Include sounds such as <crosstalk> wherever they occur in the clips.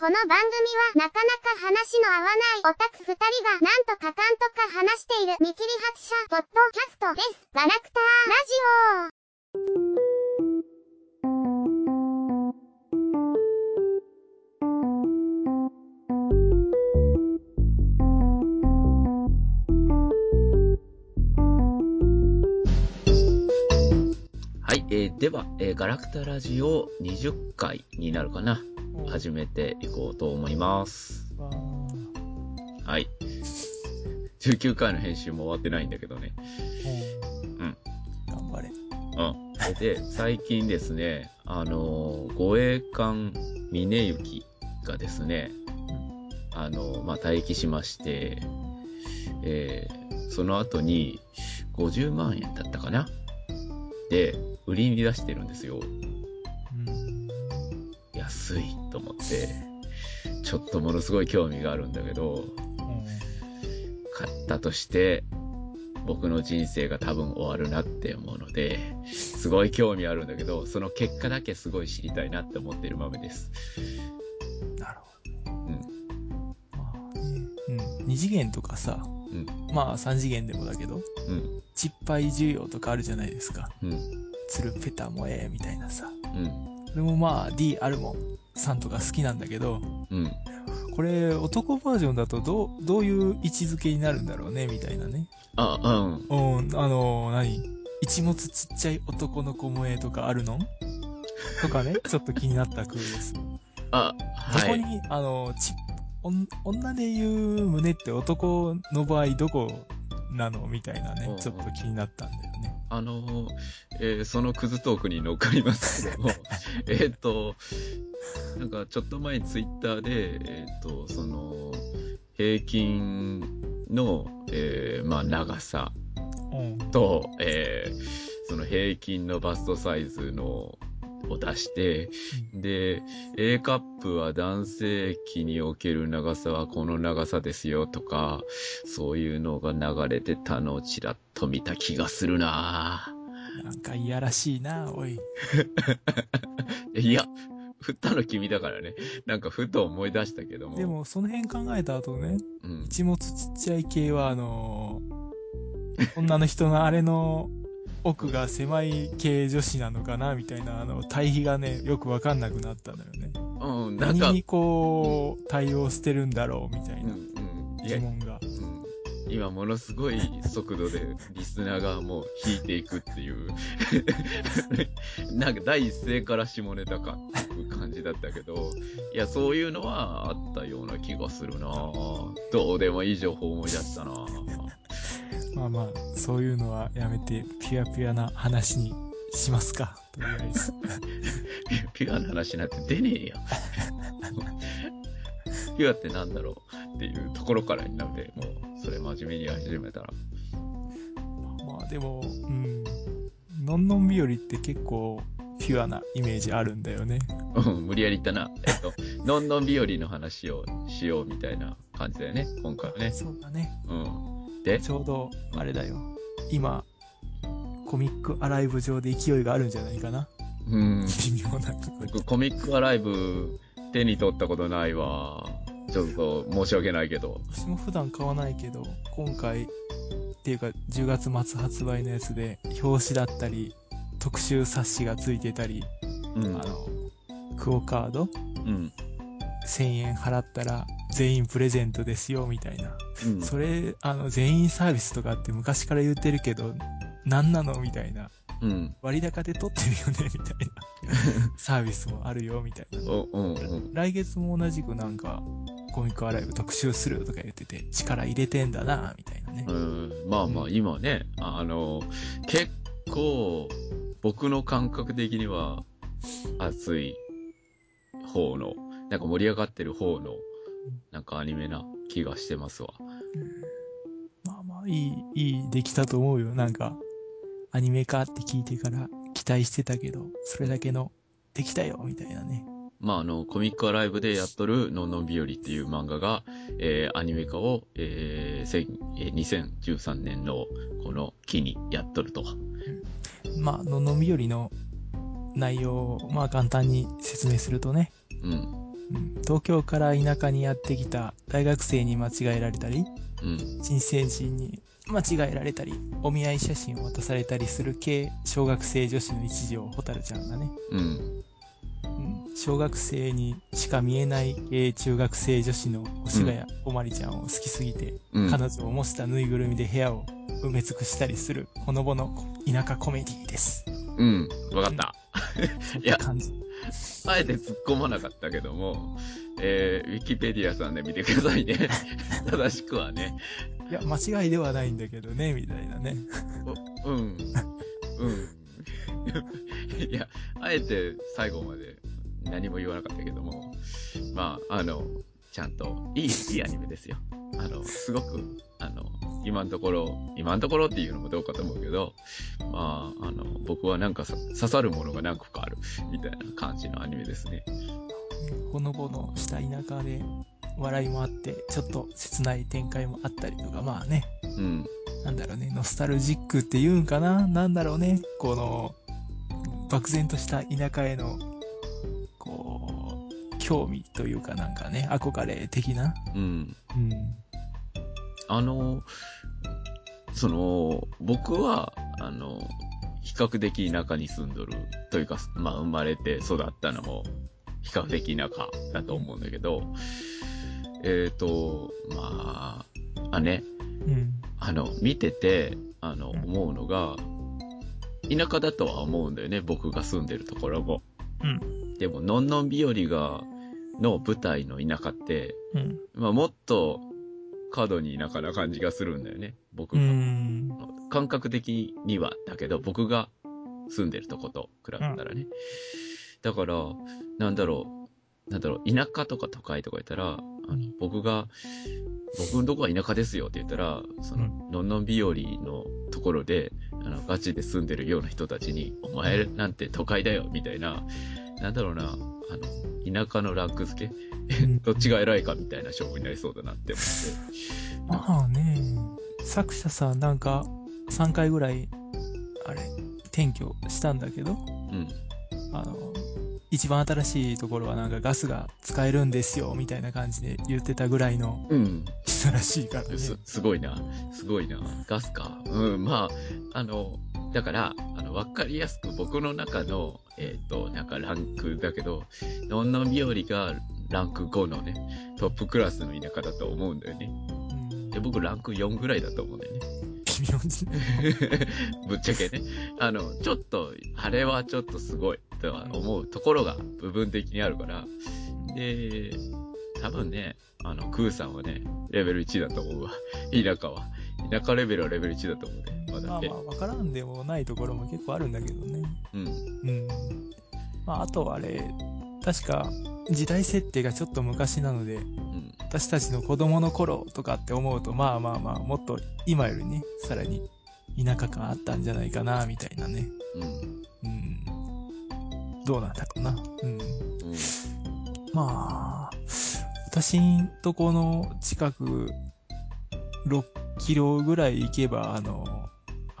この番組はなかなか話の合わないオタク二人がなんとかかんとか話している見切り発車ポッドキャストです。ガラクターラジオはい、えーでは、えーガラクタラジオ20回になるかな。始めていこうと思います。はい。19回の編集も終わってないんだけどね。うん。頑張れ。うん。で、最近ですね、あのー護衛艦峰行がですね、あのーまあ、待機しまして、えーその後に50万円だったかな？で、売りに出してるんですよ。うん。安いと思って、ちょっとものすごい興味があるんだけど、買ったとして、僕の人生が多分終わるなって思うので、すごい興味あるんだけど、その結果だけすごい知りたいなって思ってる豆です。なるほどね。うん。まあね。うん。二次元とかさ、うん。まあ三次元でもだけど、うん。失敗需要とかあるじゃないですか。うん。ツルペタもええみたいなさ。うん。それもまあ D アルモンさんとか好きなんだけど、うん。これ男バージョンだとどう、どういう位置づけになるんだろうね、みたいなね。あ、うん。うん、あの何？一物ちっちゃい男の子萌えとかあるの？とかね、<laughs> ちょっと気になった空です。あ、どはい。こに、あの、ち、女で言う胸って男の場合どこなのみたいなねちょっと気になったんだよね。あの、えーそのクズトークに乗っかりますけど <laughs> も、えっと、なんかちょっと前にツイッターで、えっ、と、その、平均の、えーまあ、長さうん。と、えーその平均のバストサイズの、を出して、で、A カップは男性器における長さはこの長さですよとか、そういうのが流れてたのをちらっと見た気がするなぁなんかいやらしいな、おい。<laughs> いや、振ったの君だからね。なんかふと思い出したけども。で、も、その辺考えた後ね、うん。一物ちっちゃい系は、あのー女の人のあれの奥が狭い系女子なのかなみたいな、あの、対比がね、よくわかんなくなったのよね。うん、なんか、何にこう、対応してるんだろうみたいうん、なうん。いや疑、問が。うん今ものすごい速度で <laughs> リスナーがもう引いていくっていう。<laughs> なんか第一声から下ネタかっていう感じだったけど、いや、そういうのはあったような気がするなどうでもいい情報思い出したなまあまあ、そういうのはやめて、ピュアピュアな話にしますか。とりあえず。ピュアな話なんて出ねえよ。<laughs> ピュアってなんだろうっていうところからになって、もう、それ真面目に始めたら。まあでも、うん。のんのん日和って結構、ピュアなイメージあるんだよね。うん、無理やり言ったな。えっと、<laughs> のんのん日和の話をしようみたいな感じだよね、今回はね。そうだね。うん。で、ちょうど、あれだよ。今、コミックアライブ上で勢いがあるんじゃないかな。うん。微妙なところ僕、コミックアライブ手に取ったことないわ。ちょっと申し訳ないけど。私も普段買わないけど、今回、っていうか10月末発売のやつで、表紙だったり、特集冊子がついてたり、うん。あの、クオカードうん。1000円払ったら全員プレゼントですよ、みたいな。うん。それ、あの、全員サービスとかって昔から言ってるけど、何なの？みたいな。うん。割高で取ってるよね？<laughs> みたいな。サービスもあるよ、みたいな。お、うん、うん。来月も同じくなんか、コミックアライブ特集するとか言ってて、力入れてんだな、みたいなね。うん、まあまあ、今ね、あの、結構、僕の感覚的には、熱い方の、なんか盛り上がってる方の、なんかアニメな気がしてますわ。まあまあ、いい、いい出来だと思うよ。なんか、アニメ化って聞いてから期待してたけど、それだけの、できたよ、みたいなね。まあ、あの、コミックアライブでやっとる、のんのん日和っていう漫画が、えー、アニメ化を、えー、せんえー2013年のこの期にやっとると。まあ、ののみよりの内容を、まあ簡単に説明するとね、うん。うん東京から田舎にやってきた大学生に間違えられたり、うん。新成人に間違えられたり、お見合い写真を渡されたりする系小学生女子の一条蛍ちゃんがね、うん。うん、小学生にしか見えない系中学生女子の越谷おまりちゃんを好きすぎて、うん。彼女を模したぬいぐるみで部屋を埋め尽くしたりする、ほのぼの田舎コメディです。うん。わかった。<laughs> いや感じ。<laughs> あえて突っ込まなかったけども、えー、ウィキペディアさんで見てくださいね。<laughs> 正しくはね。いや、間違いではないんだけどね、みたいなね。おうん。うん。<laughs> いや、あえて最後まで何も言わなかったけども、まあ、あの、ちゃんと、いい、いいアニメですよ。あの、すごく、あの、今のところ、今のところっていうのもどうかと思うけど、まあ、あの、僕はなんかさ刺さるものが何個かある、みたいな感じのアニメですね。ほのぼのした田舎で笑いもあって、ちょっと切ない展開もあったりとか、まあね、うん。なんだろうね、ノスタルジックっていうんかな？なんだろうね、この、漠然とした田舎への、興味というかなんかね、憧れ的な？うん。うん。あの、その、僕は、あの、比較的田舎に住んどるというか、まあ生まれて育ったのも比較的田舎だと思うんだけど、えっ、と、まあ、あね、うん。あの、見てて、あの、思うのが、田舎だとは思うんだよね、僕が住んでるところも。うん。でも、のんのん日和が、の舞台の田舎って、うん。まあもっと、過度に田舎な感じがするんだよね、僕うが。ん。感覚的には、だけど、僕が住んでるとこと比べたらね。だから、なんだろう、なんだろう、田舎とか都会とか言ったら、あの僕が、僕のとこは田舎ですよって言ったら、その、のんのん日和のところで、あの、ガチで住んでるような人たちに、お前なんて都会だよ、みたいな、なんだろうな、あの、田舎のランク付け、<laughs> どっちが偉いかみたいな勝負になりそうだなって思って。まあね、作者さんなんか3回ぐらい、あれ、転居したんだけど、うん。あの、一番新しいところはなんかガスが使えるんですよ、みたいな感じで言ってたぐらいのうん。人らしいからね。す、すごいな。すごいな。ガスか。うん、まあ、あの、だから、あの、わかりやすく僕の中の、えっ、と、なんかランクだけど、のんのん日和がランク5のね、トップクラスの田舎だと思うんだよね。うんで、僕ランク4ぐらいだと思うんだよね。<laughs> ぶっちゃけね。あの、ちょっと、あれはちょっとすごいとは思うところが部分的にあるから。で、多分ね、あの、クーさんはね、レベル1だと思うわ。田舎は。田舎レベルはレベル1だと思うね。まだねまあま。あ、わからんでもないところも結構あるんだけどね。うん。うん。まあ、あとはあれ、確か、時代設定がちょっと昔なので、うん。私たちの子供の頃とかって思うと、まあまあまあ、もっと今よりね、さらに田舎感あったんじゃないかな、みたいなね。うん。うん。どうなんだろうな。うん。うん。まあ、私んとこの近く、6キロぐらい行けば、あの、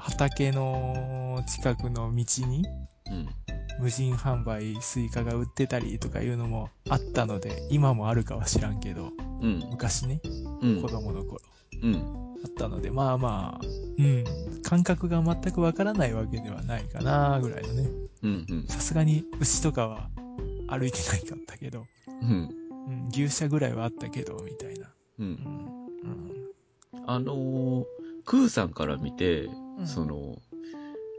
畑の近くの道にうん。無人販売スイカが売ってたりとかいうのもあったので、今もあるかは知らんけど、うん。昔ね、うん。子供の頃うん。あったので、まあまあ、うん、感覚が全くわからないわけではないかな、ぐらいのね。さすがに牛とかは歩いてないかったけど、うん。うん、牛舎ぐらいはあったけど、みたいな。う。うんん。うんあのー、クーさんから見て、うんその、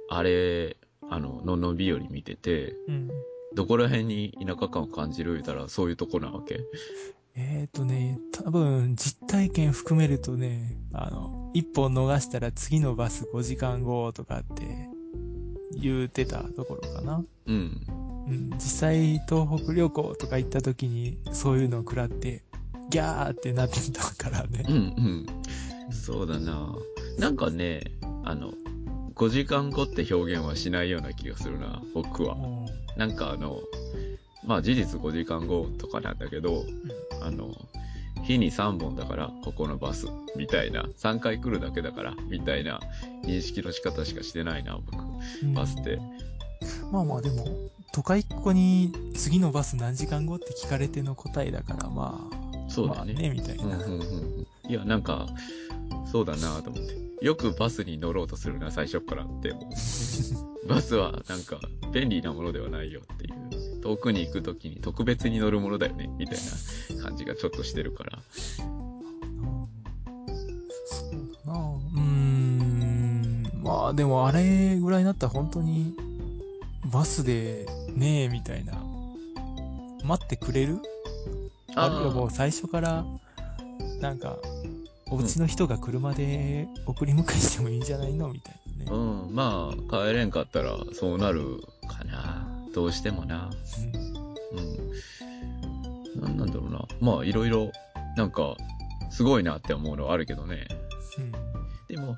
あれ、あの、のんのん日和見てて、うん。どこら辺に田舎感を感じる言うたら、そういうとこなわけ？えーとね、多分実体験含めるとね、あの、一本逃したら次のバス5時間後とかって言うてたところかな。うん。うん、実際東北旅行とか行った時にそういうのを食らって、ギャーってなってたからねうん、。うん。そうだな。なんかね、あの、5時間後って表現はしないような気がするな、僕は。うんなんかあの、まあ事実5時間後とかなんだけど、あの、日に3本だから、ここのバス、みたいな、3回来るだけだから、みたいな認識の仕方しかしてないな、僕、うんバスって。まあまあでも、都会っ子に次のバス何時間後って聞かれての答えだから、まあ、そうだね。まあね、みたいな。うんうんうんうん。いや、なんか、そうだなと思って。よくバスに乗ろうとするな、最初っからって思う。<laughs> バスはなんか便利なものではないよっていう。遠くに行くときに特別に乗るものだよね、みたいな感じがちょっとしてるから。そうだなうーん。まあでもあれぐらいになったら本当にバスでねえみたいな。待ってくれる？あるいはもう最初からなんかお家の人が車で送り迎えしてもいいんじゃないのみたいなね。うん、まあ、帰れんかったらそうなるかな。どうしてもな。うん。なんなんだろうな。まあ、いろいろ、なんか、すごいなって思うのはあるけどね。うん。でも、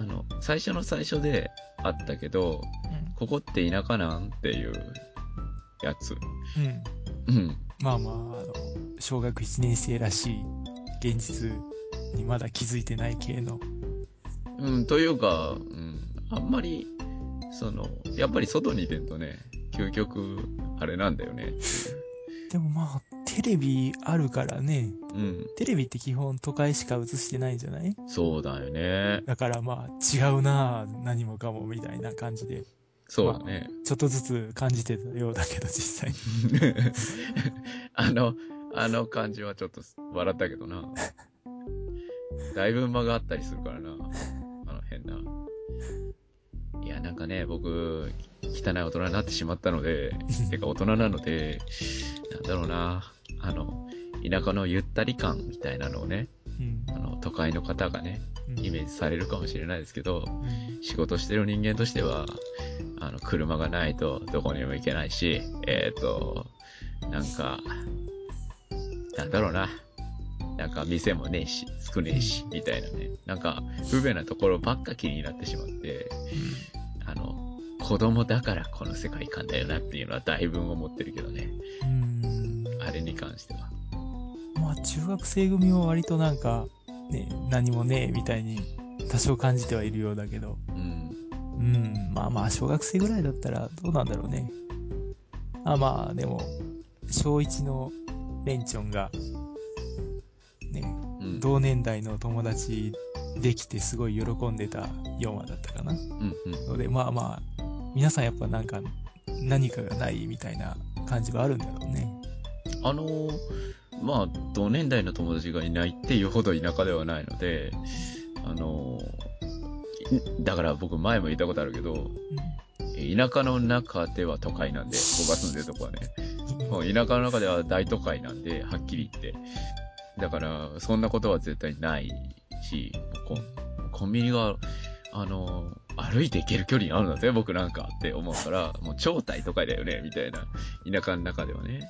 あの、最初の最初であったけど、うん。ここって田舎なんっていうやつ。うん。うん。まあまあ、あの、小学1年生らしい現実にまだ気づいてない系の。うん、というか、うん、あんまり、その、やっぱり外に出るとね、究極、あれなんだよね。でもまあ、テレビあるからね、うん、テレビって基本都会しか映してないんじゃない？そうだよね。だからまあ、違うなぁ、何もかもみたいな感じで、そうだね。ちょっとずつ感じてたようだけど、実際。<laughs> あの、あの感じはちょっと笑ったけどな。だいぶ間があったりするからな。あの変な。いや、なんかね、僕、汚い大人になってしまったので、<laughs> てか大人なので、なんだろうな。あの、田舎のゆったり感みたいなのをね、うん。あの、都会の方がね、うんイメージされるかもしれないですけど、うん仕事してる人間としては、あの、車がないとどこにも行けないし、えっ、と、なんか、なんだろうな。なんか店もねえし、少ねえし、みたいなね。なんか、不便なところばっか気になってしまって、あの、子供だからこの世界観だよなっていうのはだいぶ思ってるけどね。うん。あれに関しては。まあ、中学生組は割となんか、ね、何もねえみたいに多少感じてはいるようだけど、うん。うん、まあまあ、小学生ぐらいだったらどうなんだろうね。あまあ、でも、小1のレンチョンが。同年代の友達できてすごい喜んでた4話だったかな。うん。うん。ので、まあまあ、皆さんやっぱなんか何かがないみたいな感じはあるんだろうね。あのーまあ、同年代の友達がいないっていうほど田舎ではないので、あのーいだから僕前も言ったことあるけど、田舎の中では都会なんで、僕が住んでるとこはね。もう田舎の中では大都会なんで、はっきり言って。だから、そんなことは絶対ないし、コンビニが、あの歩いて行ける距離にあるんだぜ、僕なんかって思うから、もう超大都会だよね、みたいな。田舎の中ではね。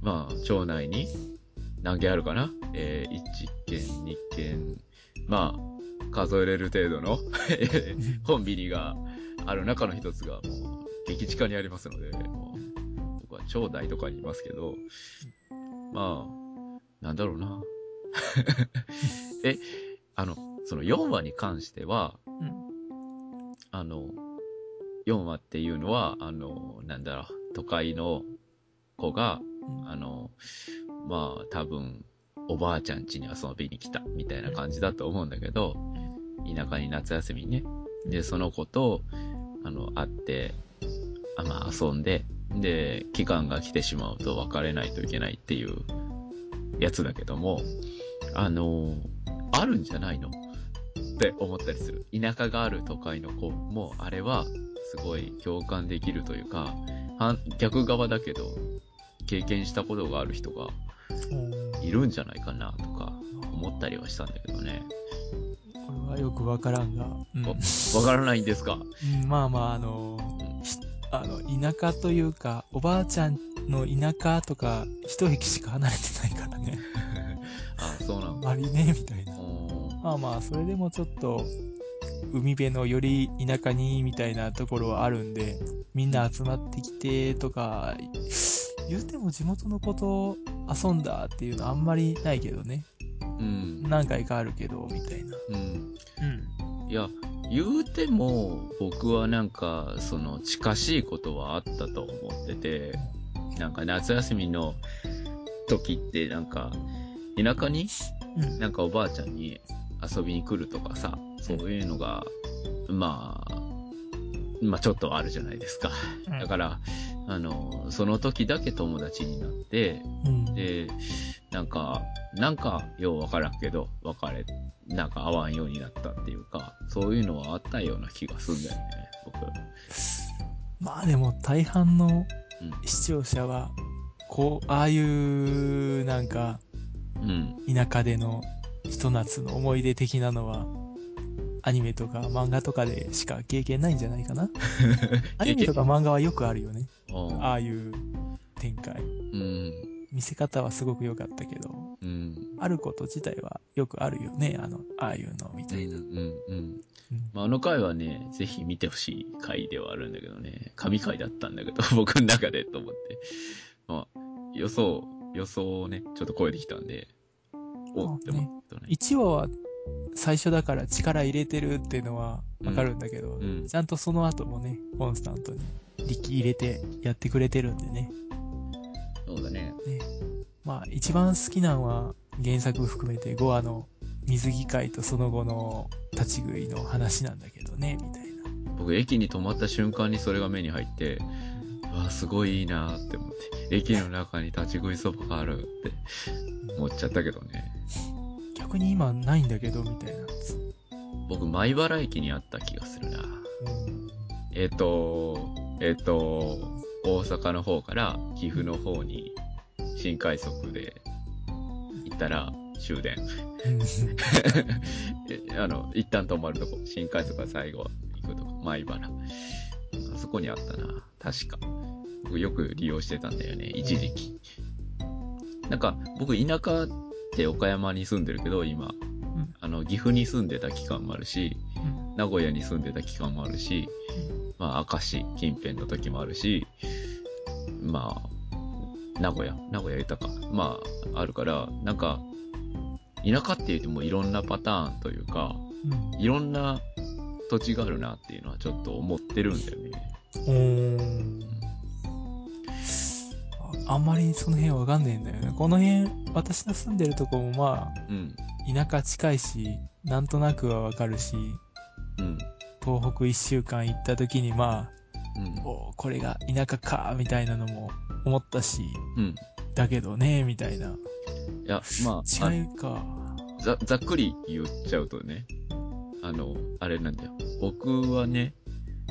まあ、町内に何軒あるかな？えー、1軒、2軒、まあ、数えれる程度の <laughs> コンビニがある中の一つがもう、激地下にありますので、もう僕は超大都会にいますけど、まあ、なんだろうな。<laughs> え、あの、その4話に関しては、うんあの、4話っていうのは、あの、なんだろう、都会の子が、あの、まあ、多分、おばあちゃん家に遊びに来た、みたいな感じだと思うんだけど、田舎に夏休みにね。で、その子と、あの、会って、あまあ、遊んで、で、期間が来てしまうと別れないといけないっていうやつだけども、あの、あるんじゃないの？って思ったりする。田舎がある都会の子も、あれは、すごい共感できるというか、反逆側だけど、経験したことがある人がうん。いるんじゃないかなとか思ったりはしたんだけどね。これはよくわからんが、うん。わからないんですか？うんまあまあ、あの、ひあの、田舎というか、おばあちゃんの田舎とか、一駅しか離れてないからね。<laughs> あ、そうなんだ。あまりね、みたいな。まあまあ、それでもちょっと、海辺のより田舎に、みたいなところはあるんで、みんな集まってきて、とか、言うても地元の子と遊んだっていうのあんまりないけどね。うん。何回かあるけど、みたいな。うん。うん。いや、言うても、僕はなんか、その、近しいことはあったと思ってて、なんか夏休みの時って、なんか、田舎にうん。なんかおばあちゃんに遊びに来るとかさ、そういうのが、まあ、まあちょっとあるじゃないですか。だから、あの、その時だけ友達になって、うん。で、なんか、なんか、ようわからんけど、別れ、なんか会わんようになったっていうか、そういうのはあったような気がするんだよね、僕。まあでも大半のうん。視聴者は、こう、ああいう、なんか、うん。田舎でのひと夏の思い出的なのは、アニメとか漫画とかでしか経験ないんじゃないかな？<laughs> アニメとか漫画はよくあるよね。うんああいう展開。うん。見せ方はすごく良かったけど、うん。あること自体はよくあるよね。あの、ああいうのみたいな。うん。うん。うんまあ、あの回はね、ぜひ見てほしい回ではあるんだけどね、神回だったんだけど、<laughs> 僕の中でと思って。まあ、予想、予想をね、ちょっと超えてきたんで、おって思ったね。1話は最初だから力入れてるっていうのはわかるんだけど、うんちゃんとその後もね、コンスタントに力入れてやってくれてるんでね。そうだね。ねまあ、一番好きなのは原作含めて5話の水着会とその後の立ち食いの話なんだけどね、みたいな。僕、駅に止まった瞬間にそれが目に入って、うわ、すごいいいなって思って、駅の中に立ち食いそばがあるって思っちゃったけどね。逆に今ないんだけど、みたいな。僕、米原駅にあった気がするな。えっ、と、えっ、と、大阪の方から岐阜の方に新快速で行ったら終電。<laughs> えあの、一旦止まるとこ、新快速が最後行くとこ、米原。あそこにあったな。確か。僕よく利用してたんだよね、一時期。なんか、僕田舎って岡山に住んでるけど、今。んあの、岐阜に住んでた期間もあるし、うん名古屋に住んでた期間もあるし、まあ、明石近辺の時もあるし、まあ、名古屋、名古屋豊か、まあ、あるから、なんか、田舎って言ってもいろんなパターンというか、うんいろんな土地があるなっていうのはちょっと思ってるんだよね。うーんああんまりその辺わかんねえんだよね。この辺、私の住んでるとこもまうん。あ、田舎近いし、なんとなくはわかるし、うん。東北一週間行った時にまうんあ、。おこれが田舎か、みたいなのも思ったし、うん。だけどね、みたいな。いや、まあ、あ違いか。ざ、ざっくり言っちゃうとね、あの、あれなんだよ。僕はね、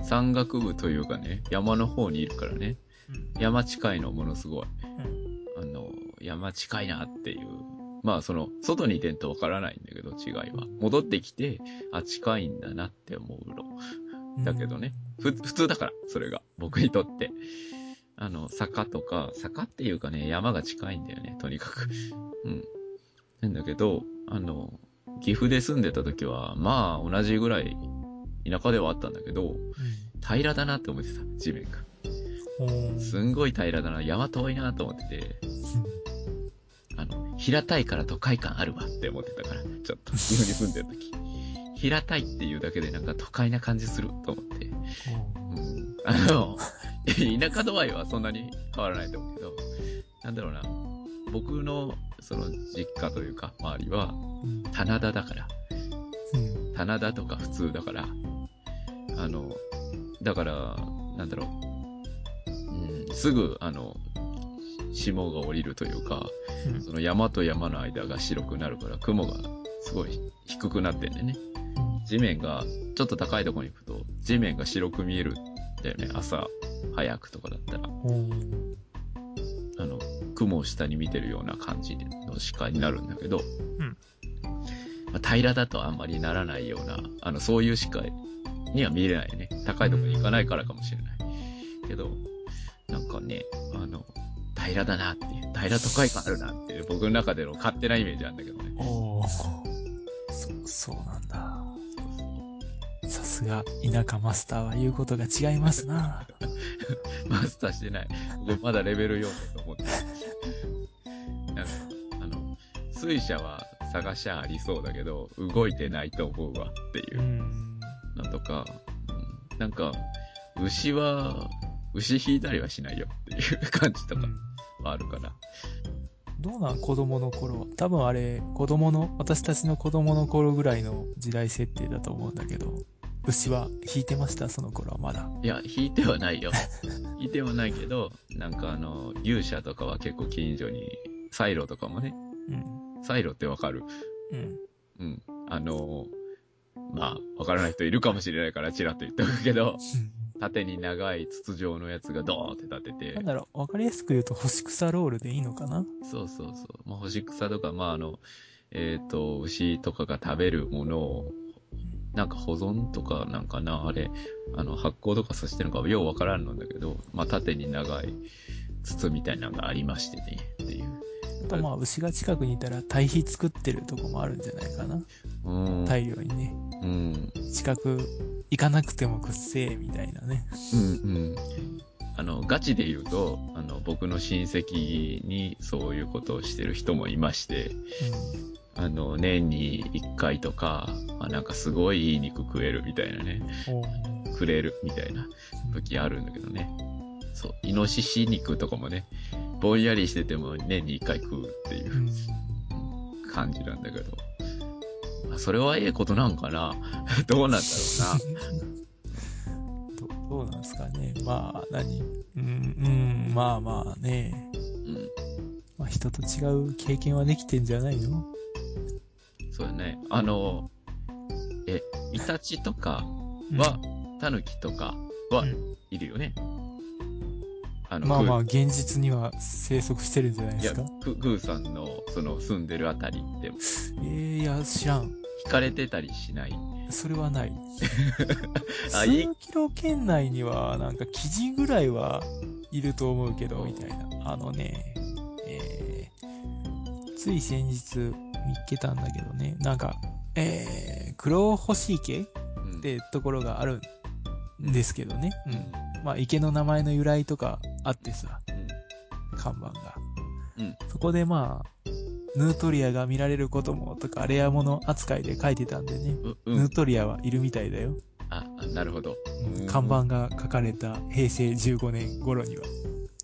山岳部というかね、山の方にいるからね、うん山近いのものすごい。うんあの、山近いなっていう。まあ、その、外に出んとわからないんだけど、違いは。戻ってきて、あ、近いんだなって思うの。だけどね。ふ、普通だから、それが。僕にとって。あの、坂とか、坂っていうかね、山が近いんだよね、とにかく。うん。なんだけど、あの、岐阜で住んでた時は、まあ、同じぐらい、田舎ではあったんだけど、平らだなって思ってた、地面が。うん。すんごい平らだな、山遠いなと思ってて、<laughs> あの、平たいから都会感あるわって思ってたから、ちょっと、岐阜に住んでる時。平たいっていうだけでなんか都会な感じすると思って。うん。あの、田舎度合いはそんなに変わらないと思うけど、なんだろうな。僕の、その、実家というか、周りは、うん棚田だから。うん棚田とか普通だから、あの、だから、なんだろう、うん、すぐ、あの、霜が降りるというか、うんその山と山の間が白くなるから、雲がすごい低くなってんだよね。地面が、ちょっと高いところに行くと、地面が白く見えるんだよね。朝早くとかだったら。うんあの、雲を下に見てるような感じの視界になるんだけど、うんまあ、平らだとあんまりならないような、あの、そういう視界には見れないね。高いところに行かないからかもしれない。けど、なんかね、あの、平らだなっていう、平ら都会感あるなっていう、僕の中での勝手なイメージなんだけどね。おーそ、そうなんだ。さすが、田舎マスターは言うことが違いますな。<laughs> マスターしてない。僕まだレベル4だと思ってる。なんか、あの、水車は探しゃありそうだけど、動いてないと思うわっていうう。ん。のとか、うんなんか、牛は、牛引いたりはしないよっていう感じとかうんはあるから。どうなん子供の頃は。多分あれ、子供の、私たちの子供の頃ぐらいの時代設定だと思うんだけど、牛は引いてました？その頃はまだ。いや、引いてはないよ。<laughs> 引いてはないけど、なんかあの、牛舎とかは結構近所に、サイロとかもね、うん。サイロってわかる？うん。うん。あの、まあ、わからない人いるかもしれないからチラッと言っておくけど、縦に長い筒状のやつがドーンって立ててなん、だろう、わかりやすく言うと干し草ロールでいいのかな？そうそうそう。まあ、干し草とか、まあ、あの、えっ、と、牛とかが食べるものを、なんか保存とかなんかな、あれ、あの、発酵とかさせてるのかようわからんのだけど、まあ、縦に長い筒みたいなのがありましてね、っていう。あとまあ、牛が近くにいたら堆肥作ってるとこもあるんじゃないかな？うん。大量にね。うん。近く行かなくてもくっせえ、みたいなね。うんうん。あの、ガチで言うと、あの、僕の親戚にそういうことをしてる人もいまして、あの、年に1回とか、まあ、なんかすごいいい肉食えるみたいなね、くれるみたいな時あるんだけどね。そう、イノシシ肉とかもね、ぼんやりしてても年に1回食うっていううん感じなんだけど。まあ、それはええことなんかな <laughs> どうなんだろど <laughs> どうなんですかね。まあ、何？うん、うん、まあまあね。うな。うん。まあ、人と違う経験はできてんじゃないの？そうだね。あの、え、イタチとかは、タヌキとかはうんいるよね。あの、まあまあ、グ現実には生息してるんじゃないですか？、ググーさんの、その、住んでるあたりって、えー、いや、知らん。引かれてたりしない。それはない。<laughs> 数キロ圏内には、なんか、キジぐらいはいると思うけど、みたいな。あのね、えー、つい先日見っけたんだけどね、なんか、えー、黒星池うんってところがあるんですけどね。ううんん。まあ、池の名前の由来とかあってさ、う看板が。うんそこでまあ、ヌートリアが見られることもとか、レアもの扱いで書いてたんでね。ん。う、うんヌー。トリアはいるみたいだよ。あ、あなるほど。うん看板が書かれた平成15年頃には。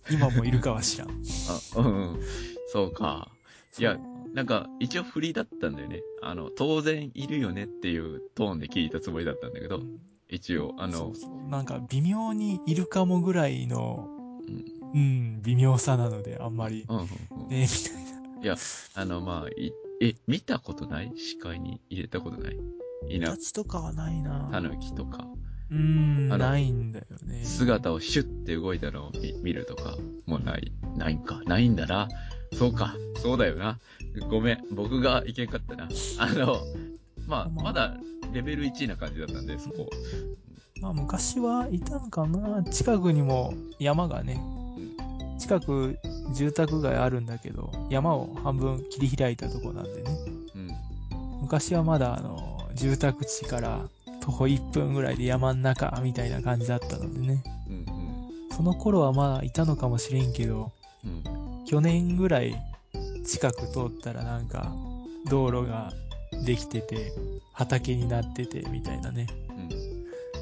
今もいるかは知らん。<laughs> あ、うんうん。そうか。いやなんか、一応振りだったんだよね。あの、当然いるよねっていうトーンで聞いたつもりだったんだけど、一応、ああの、なんか微妙にいるかもぐらいの、うんうん、微妙さなので、あんまり、うんうんうん。ね、みたいな。いや、あの、まあ、い、え、見たことない？視界に入れたことない？いなタ、チとかはないなタヌキとか、うん、ないんだよね。姿をシュッて動いたのを見見るとか、もうない、ないんか、ないんだな。そうか、そうだよな。ごめん、僕がいけんかったな。あの、まあ、まだレベル1な感じだったんで、そこ。まあ昔はいたのかな近くにも山がね、近く住宅街あるんだけど、山を半分切り開いたとこなんでね。うん。昔はまだあの、住宅地から徒歩1分ぐらいで山ん中みたいな感じだったのでね。うん、その頃はまあいたのかもしれんけど、うん。うん。去年ぐらい近く通ったらなんか道路ができてて、畑になっててみたいなね。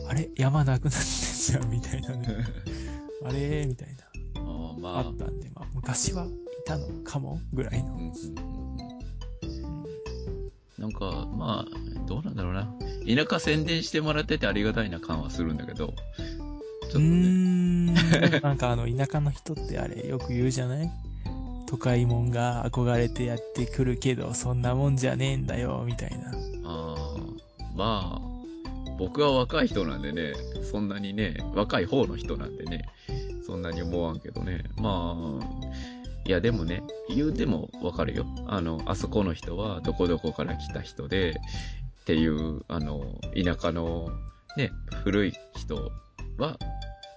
うん。あれ山なくなってんじゃんみたいなね。<laughs> あれみたいな。あーまああ、ったんで、まあ昔はいたのかもぐらいのうん。なんか、まあ、どうなんだろうな。田舎宣伝してもらっててありがたいな感はするんだけど、ちょっとね。ん。<laughs> なんかあの、田舎の人ってあれよく言うじゃない？都会もんが憧れてやってくるけど、そんなもんじゃねえんだよ、みたいな。ああ、まあ、僕は若い人なんでね、そんなにね、若い方の人なんでね、そんなに思わんけどね。まあ、いやでもね、言うてもわかるよ。あの、あそこの人はどこどこから来た人で、っていう、あの、田舎のね、古い人は、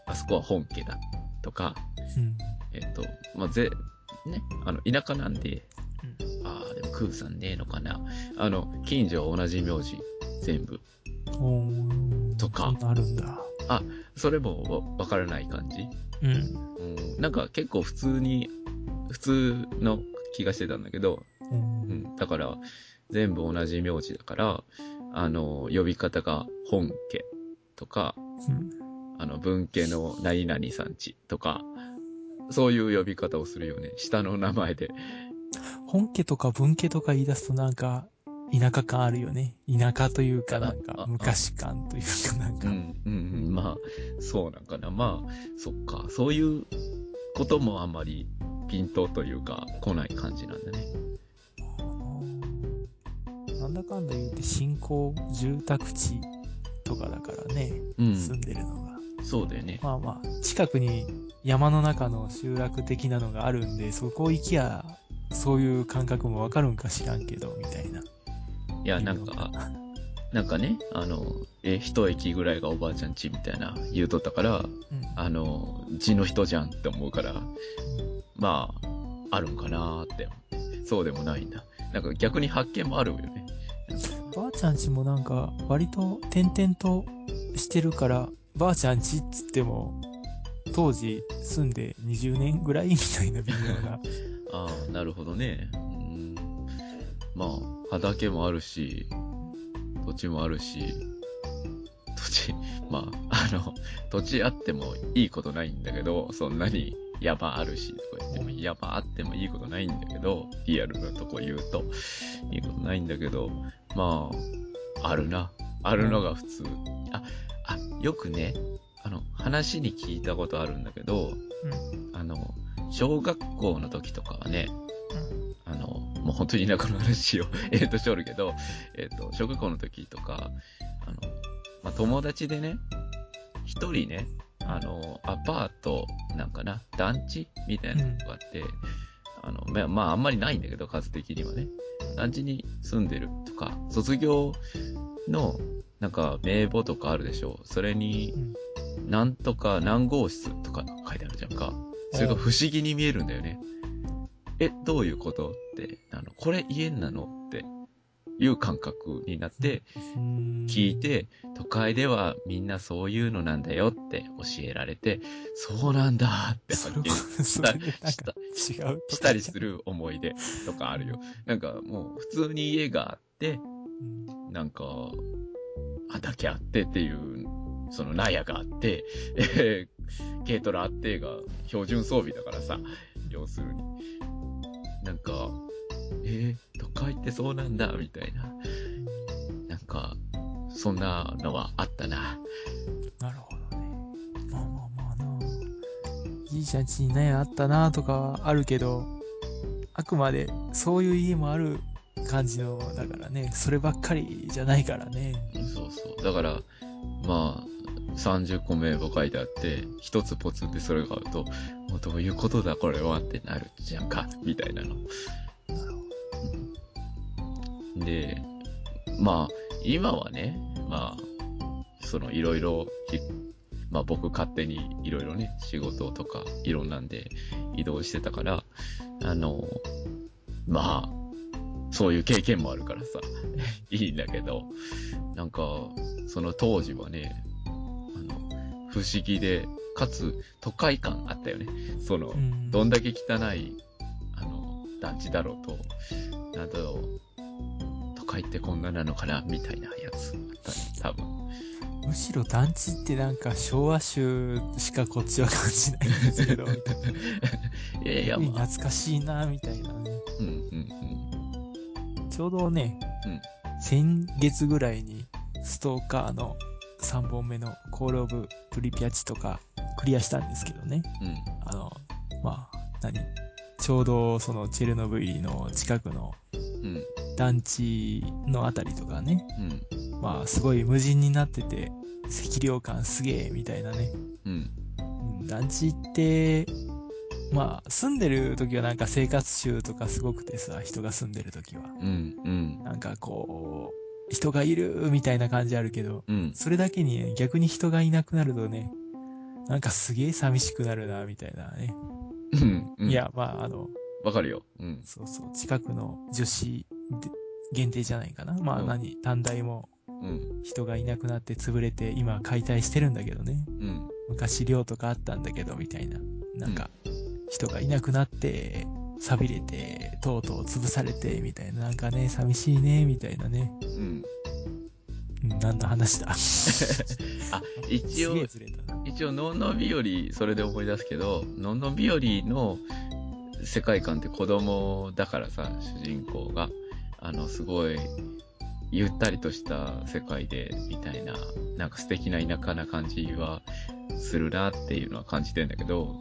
あそこは本家だ、とか、うん。えっと、まあ、ぜ、ね、あの、田舎なんで、ああ、でもクーさんねえのかな。あの、近所は同じ名字、全部。とかあるんだ。それもわわからない感じ？うん。うん、なんか結構普通に、普通の気がしてたんだけど、うんうん、だから、全部同じ名字だから、あの、呼び方が本家とか、うん。あの、文家の何々さんちとか、そういう呼び方をするよね。下の名前で。本家とか文家とか言い出すとなんか、田舎感あるよね。田舎というかなんか、昔感というか <laughs> なんか。うん、うん、うん。まあ、そうなんかな。まあ、そっか。そういうこともあんまりピントというか、来ない感じなんだね。なんだかんだ言うて新興住宅地とかだからね、うん。住んでるのが。そうだよね。まあまあ、近くに山の中の集落的なのがあるんで、そこ行きゃ、そういう感覚もわかるんか知らんけど、みたいな。いや、なんか、なんかね、あの、え、一駅ぐらいがおばあちゃん家みたいな言うとったから、うん。あの、地の人じゃんって思うから、まあ、あるんかなーって思って。そうでもないんだ。なんか逆に発見もあるよね。ばあちゃんちもなんか、割と点々としてるから、ばあちゃんちっつっても、当時住んで20年ぐらいみたいな微妙な。<laughs> ああ、なるほどね。うん。まあ、畑もあるし、土地もあるし、土地、<laughs> まあ、あの、<laughs> 土地あってもいいことないんだけど、そんなに山あるし、とか言っても、山あってもいいことないんだけど、リアルなとこ言うと、いいことないんだけど、まあ、あるな。あるのが普通。あ、あ、よくね、あの、話に聞いたことあるんだけど、あの、小学校の時とかはね、あの、もう本当に田舎の話を、<laughs> えっと、しょるけど、えっ、と、小学校の時とか、あの、まあ、友達でね、一人ね、あの、アパートなんかな、団地みたいなのがあって、あの、まあ、まあ、あんまりないんだけど、数的にはね。団地に住んでるとか、卒業の、なんか、名簿とかあるでしょ。それにう、ん。なんとか何号室とか書いてあるじゃんか。それが不思議に見えるんだよね。え、どういうことって、あの、これ家なのっていう感覚になって、うん聞い、て、都会ではみんなそういうのなんだよって教えられて、そうなんだって発見した違うとしたりする思い出とかあるよ。なんかもう普通に家があって、うんなんか、畑あってっていう、その納屋があって、<laughs> えー軽トラあってが標準装備だからさ、要するに。なんか、えー、都会ってそうなんだ、みたいな。なんか、そんなのはあったな。なるほどね。まあまあまあなじいちゃん家にね、あったなとかはあるけど、あくまでそういう家もある感じの、だからね、そればっかりじゃないからね。そうそう。だから、まあ、30個名簿書いてあって、一つポツンってそれがあると、もうどういうことだこれはってなるじゃんか、みたいなの。で、まあ、今はね、まあ、そのいろいろ、まあ僕勝手にいろいろね、仕事とかいろんなんで移動してたから、あの、まあ、そういう経験もあるからさ、<laughs> いいんだけど、なんか、その当時はね、不思議で、かつ都会感あったよね。その、うんどんだけ汚い、あの、団地だろうと、なんだろう、都会ってこんななのかな、みたいなやつあったね、多分。むしろ団地ってなんか昭和集しかこっちは感じないんですけど、い <laughs> いやいや、なまあ、懐かしいなみたいなね。うん、うん、ちょうどね、うん先月ぐらいにストーカーの3本目のコールオブプリピアチとかクリアしたんですけどね。うん、うん、あの、まあ、何？ちょうどそのチェルノブイリの近くのうん、団地のあたりとかね、うん、まあすごい無人になってて、赤涼感すげえみたいなね。うん、うん団地って、まあ住んでる時はなんか生活習とかすごくてさ、人が住んでる時は。うん、うん、なんかこう、人がいるみたいな感じあるけど、うん、それだけにね、逆に人がいなくなるとね、なんかすげえ寂しくなるな、みたいなね。うん、うん。い、や、まあ、あの、わかるよ。うん、そうそう、近くの女子で限定じゃないかな。まあうん何、短大もうん、人がいなくなって潰れて、今解体してるんだけどね。うん、昔寮とかあったんだけど、みたいな。なんか、人がいなくなって、錆びれて、とうとう潰されて、みたいな。なんかね、寂しいね、みたいなね。うん。うん何の話だ？<laughs> あ、一応。一応、のんのん日和、それで思い出すけど、のんのん日和の世界観って子供だからさ、主人公が。あの、すごい、ゆったりとした世界で、みたいな、なんか素敵な田舎な感じはするなっていうのは感じてんだけど、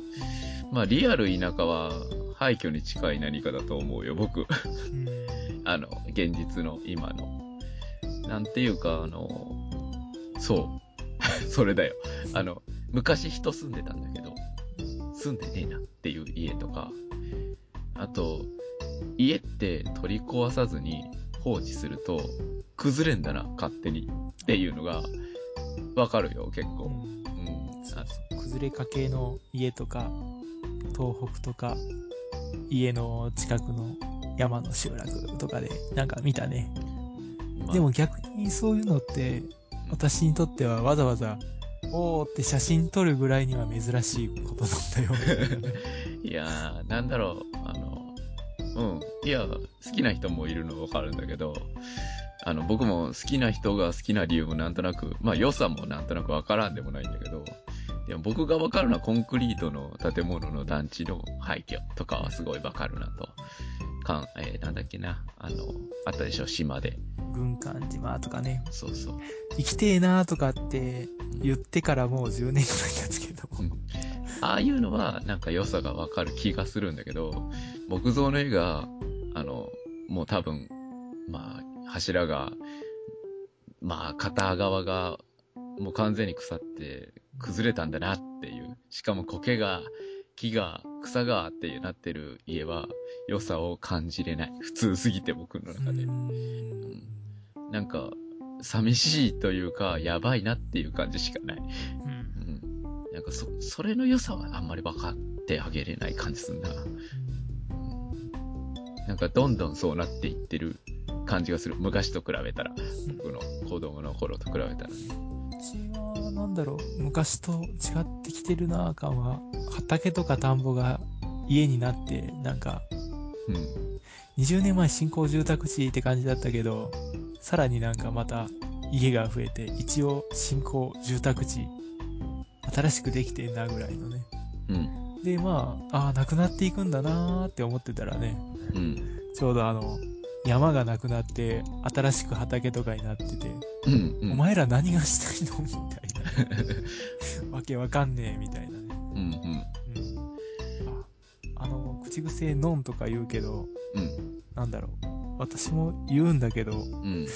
まあ、リアル田舎は廃墟に近い何かだと思うよ、僕。うんあの、現実の今の。なんていうか、あの、そう。<laughs> それだよ。あの、昔人住んでたんだけど、住んでねえなっていう家とか、あと、家って取り壊さずに放置すると、崩れんだな、勝手に。っていうのが、わかるよ、結構。崩れかけの家とか、東北とか、家の近くの山の集落とかで、なんか見たね。まあでも逆にそういうのって、私にとってはわざわざ、おーって写真撮るぐらいには珍しいことなんだよ。<laughs> いやー、なんだろう、あの、うん。いや、好きな人もいるのわかるんだけど、あの、僕も好きな人が好きな理由もなんとなく、まあ良さもなんとなくわからんでもないんだけど、でも僕がわかるのはコンクリートの建物の団地の廃墟とかはすごいわかるなと。かん、えーなんだっけな、あの、あったでしょ、島で。軍艦島とかね、そうそう。生きてえなーとかって言ってからもう10年ぐらい経つけど。ああいうのはなんか良さがわかる気がするんだけど、木造の絵が、あの、もう多分、まあ、柱が、まあ、片側が、もう完全に腐って崩れたんだなっていう。しかも苔が、木が、草がっていうなってる家は、良さを感じれない。普通すぎて僕の中で。うーんなんか、寂しいというか、やばいなっていう感じしかない。うんうん。なんかそ、それの良さはあんまり分かってあげれない感じすんな。なんかどんどんそうなっていってる感じがする。昔と比べたら。僕の子供の頃と比べたらは、なんだろう、昔と違ってきてるなぁ感は、畑とか田んぼが家になって、なんか、うん。20年前新興住宅地って感じだったけど、さらになんかまた家が増えて、一応新興住宅地、新しくできてんなぐらいのね。うん。で、まあ、ああ、なくなっていくんだなーって思ってたらね、うん。ちょうどあの、山がなくなって、新しく畑とかになってて、うん。うん。お前ら何がしたいの？みたいな。<laughs> わけわかんねえ、みたいなね。うん。うん。うん。あ、あの、口癖ノンとか言うけど、うん。なんだろう。私も言うんだけど、うん。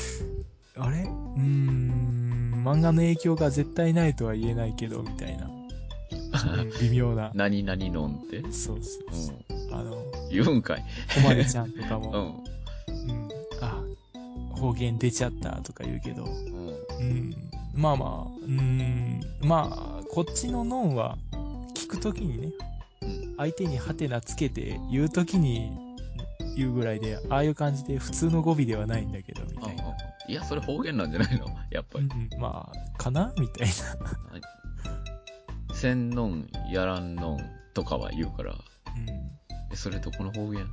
あれ？うーん、漫画の影響が絶対ないとは言えないけど、みたいな。う <laughs> ん微妙な。何々のんって？そうそううそう。ん。あの、言うんかい。こまりちゃんとかうも、<laughs> ん。うん、あ、方言出ちゃったとか言うけど、うん。うん、まあまあ、うん、まあ、こっちのノンは、聞くときにね、うん。相手にハテナつけて言うときに言うぐらいで、ああいう感じで普通の語尾ではないんだけど、みたいな。いや、それ方言なんじゃないの？<laughs> やっぱり。うん、まあ、かな？みたいな。せんのん、やらんのんとかは言うから、うえ、それどこの方言？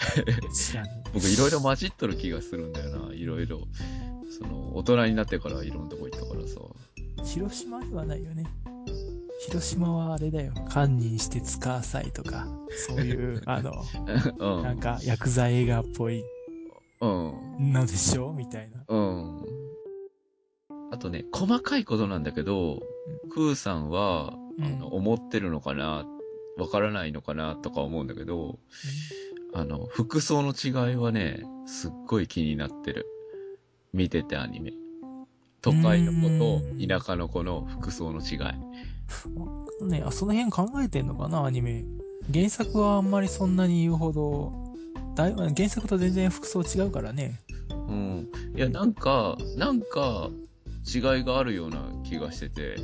<laughs> 僕いろいろ混じっとる気がするんだよな、いろいろ。その、大人になってからいろんなとこ行ったからさ。広島ではないよね。広島はあれだよ。堪忍して使わさいとか、そういう、<laughs> あの、うん。なんか、ヤクザ映画っぽいうん。のでしょ？みたいな。うん。あとね、細かいことなんだけど、クーさんは、うんあの、思ってるのかな、わからないのかな？とか思うんだけど、あの、服装の違いはね、すっごい気になってる。見ててアニメ。都会の子うんと田舎の子の服装の違い。うんね、あその辺考えてんのかなアニメ。原作はあんまりそんなに言うほど、だい原作と全然服装違うからね。うん。いや、なんか、なんか、違いがあるような気がしてて、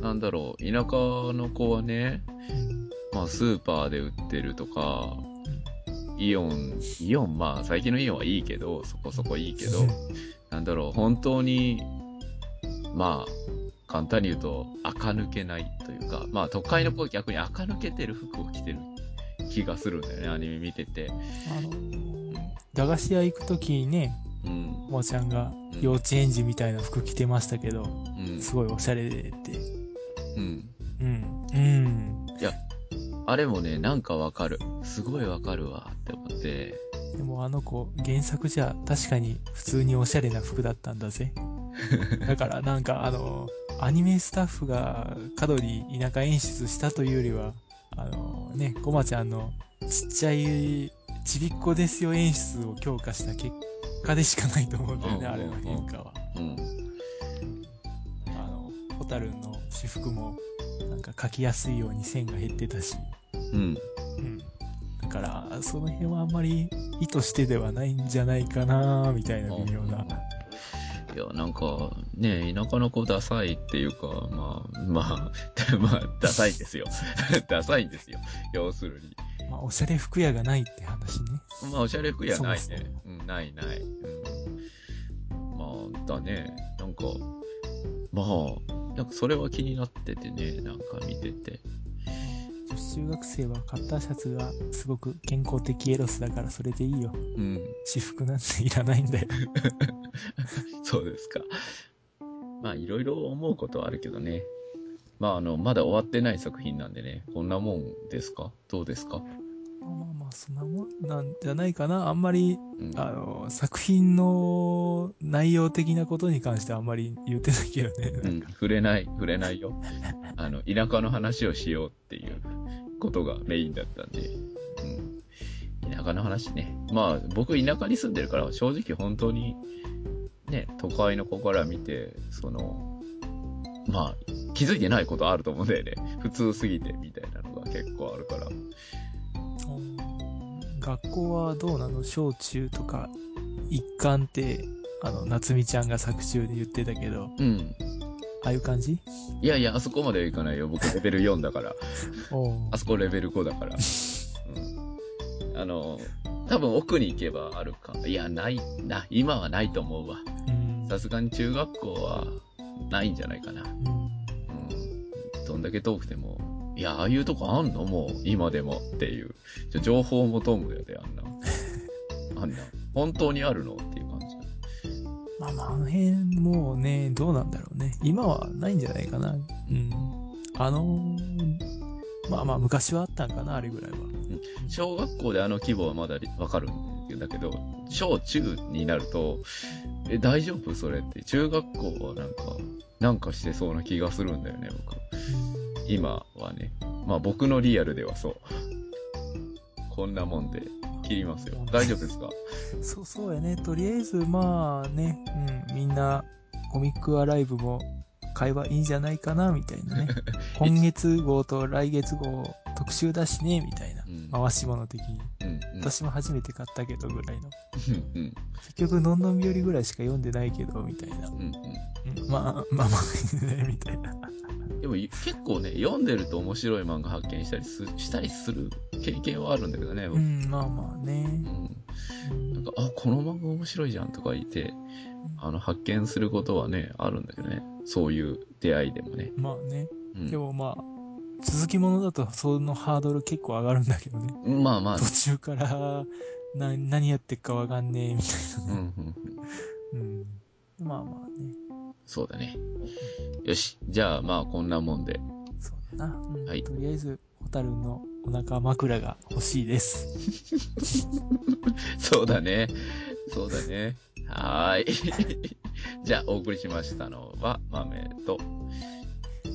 なんだろう、田舎の子はね、うんまあ、スーパーで売ってるとか、イオン、イオン、まあ、最近のイオンはいいけど、そこそこいいけど、なんだろう、本当に、まあ、簡単に言うと、垢抜けないというか、まあ、都会の子は逆に垢抜けてる服を着てる気がするんだよね、アニメ見てて。あのー、駄菓子屋行くときにね、うん。おばちゃんが幼稚園児みたいな服着てましたけど、うん。すごいおしゃれでって。うん。うん。うん。あれもね、なんかわかる。すごいわかるわって思って。でもあの子、原作じゃ確かに普通におしゃれな服だったんだぜ。<laughs> だからなんかあの、アニメスタッフが過度に田舎演出したというよりは、あのね、コマちゃんのちっちゃいちびっこですよ演出を強化した結果でしかないと思うんだよね、うんあれの変化は。うん。あの、ホタルンの私服もなんか描きやすいように線が減ってたし、うん。うん。だから、その辺はあんまり意図してではないんじゃないかなみたいな微妙な。いや、なんか、ね、田舎の子ダサいっていうか、まあ、まあ、<laughs> まあ、ダサいんですよ。<laughs> ダサいんですよ。要するに。まあ、おしゃれ服屋がないって話ね。まあ、おしゃれ服やないね。うん、ないない。うん。まあ、だね。なんか、まあ、なんかそれは気になっててね、なんか見てて。女子中学生はカッターシャツがすごく健康的エロスだからそれでいいよ。うん。私服なんていらないんだよ。<laughs> そうですか。まあ、いろいろ思うことはあるけどね。まあ、あの、まだ終わってない作品なんでね、こんなもんですか？どうですか？まあまあまあ、そんなもんなんじゃないかな。あんまり、うん。あの、作品の内容的なことに関してはあんまり言ってないけどね。うん、触れない、触れないよ。<laughs> あの、田舎の話をしようっていうことがメインだったんで。うん。田舎の話ね。まあ、僕田舎に住んでるから、正直本当に、ね、都会の子から見て、その、まあ、気づいてないことあると思うんだよね。普通すぎてみたいなのが結構あるから。うん学校はどうなの？小中とか一貫って、あの、夏美ちゃんが作中で言ってたけど、うん。ああいう感じ？いやいや、あそこまではいかないよ。僕レベル4だから。<laughs> あそこレベル5だから。うん。あの、多分奥に行けばあるか。いや、ないな。今はないと思うわ。うんさすがに中学校はないんじゃないかな。うんうん。どんだけ遠くても。いや、ああいうとこあんの？もう、今でもっていう。ちょ情報を求むよね、あんな。<laughs> あんな。本当にあるの？っていう感じ。まあまあ、あの辺もうね、どうなんだろうね。今はないんじゃないかな。うん。あのーまあまあ、昔はあったんかな、あれぐらいは。小学校であの規模はまだわかるんだけど、小中になると、え、大丈夫？それって。中学校はなんか、なんかしてそうな気がするんだよね、僕。今はね。まあ僕のリアルではそう。こんなもんで切りますよ。大丈夫ですか？そう、そうやね。とりあえず、まあね、うん、みんな、コミックアライブも買えばいいんじゃないかな、みたいなね。<laughs> 今月号と来月号特集だしね、みたいなう。ん。回し物的に。うん。うん。私も初めて買ったけどぐらいの。うん。うん。結局、のんのんびよりぐらいしか読んでないけど、みたいな。うん。うん、まあ、まあまあ、ね、みたい読んでると面白い漫画発見したりすしたりする経験はあるんだけどね、僕。うん、まあまあね。うんなんか、あ、この漫画面白いじゃんとか言って、あの、発見することはね、あるんだけどね。そういう出会いでもね。まあね。うんでもまあ、続きものだとそのハードル結構上がるんだけどね。まあまあ、途中から、な、何やってっかわかんねえ、みたいなうん、うね。ん、うん。うん。まあまあね。そうだね。よし。じゃあ、まあ、こんなもんで。そうだな。うん。はいとりあえず、ホタルのお腹枕が欲しいです。<laughs> そうだね。そうだね。はーい。<laughs> じゃあ、お送りしましたのは、豆と、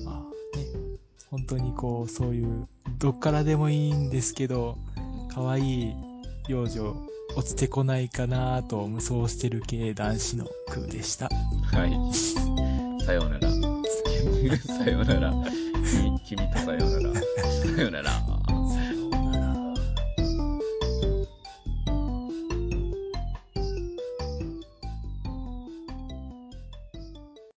まあね。本当にこう、そういう、どっからでもいいんですけど、可愛い幼女、落ちてこないかなと無双してる系男子の空でした。はい。さようなら。さようなら。<laughs> 君君とさようなら。<laughs> さようなら。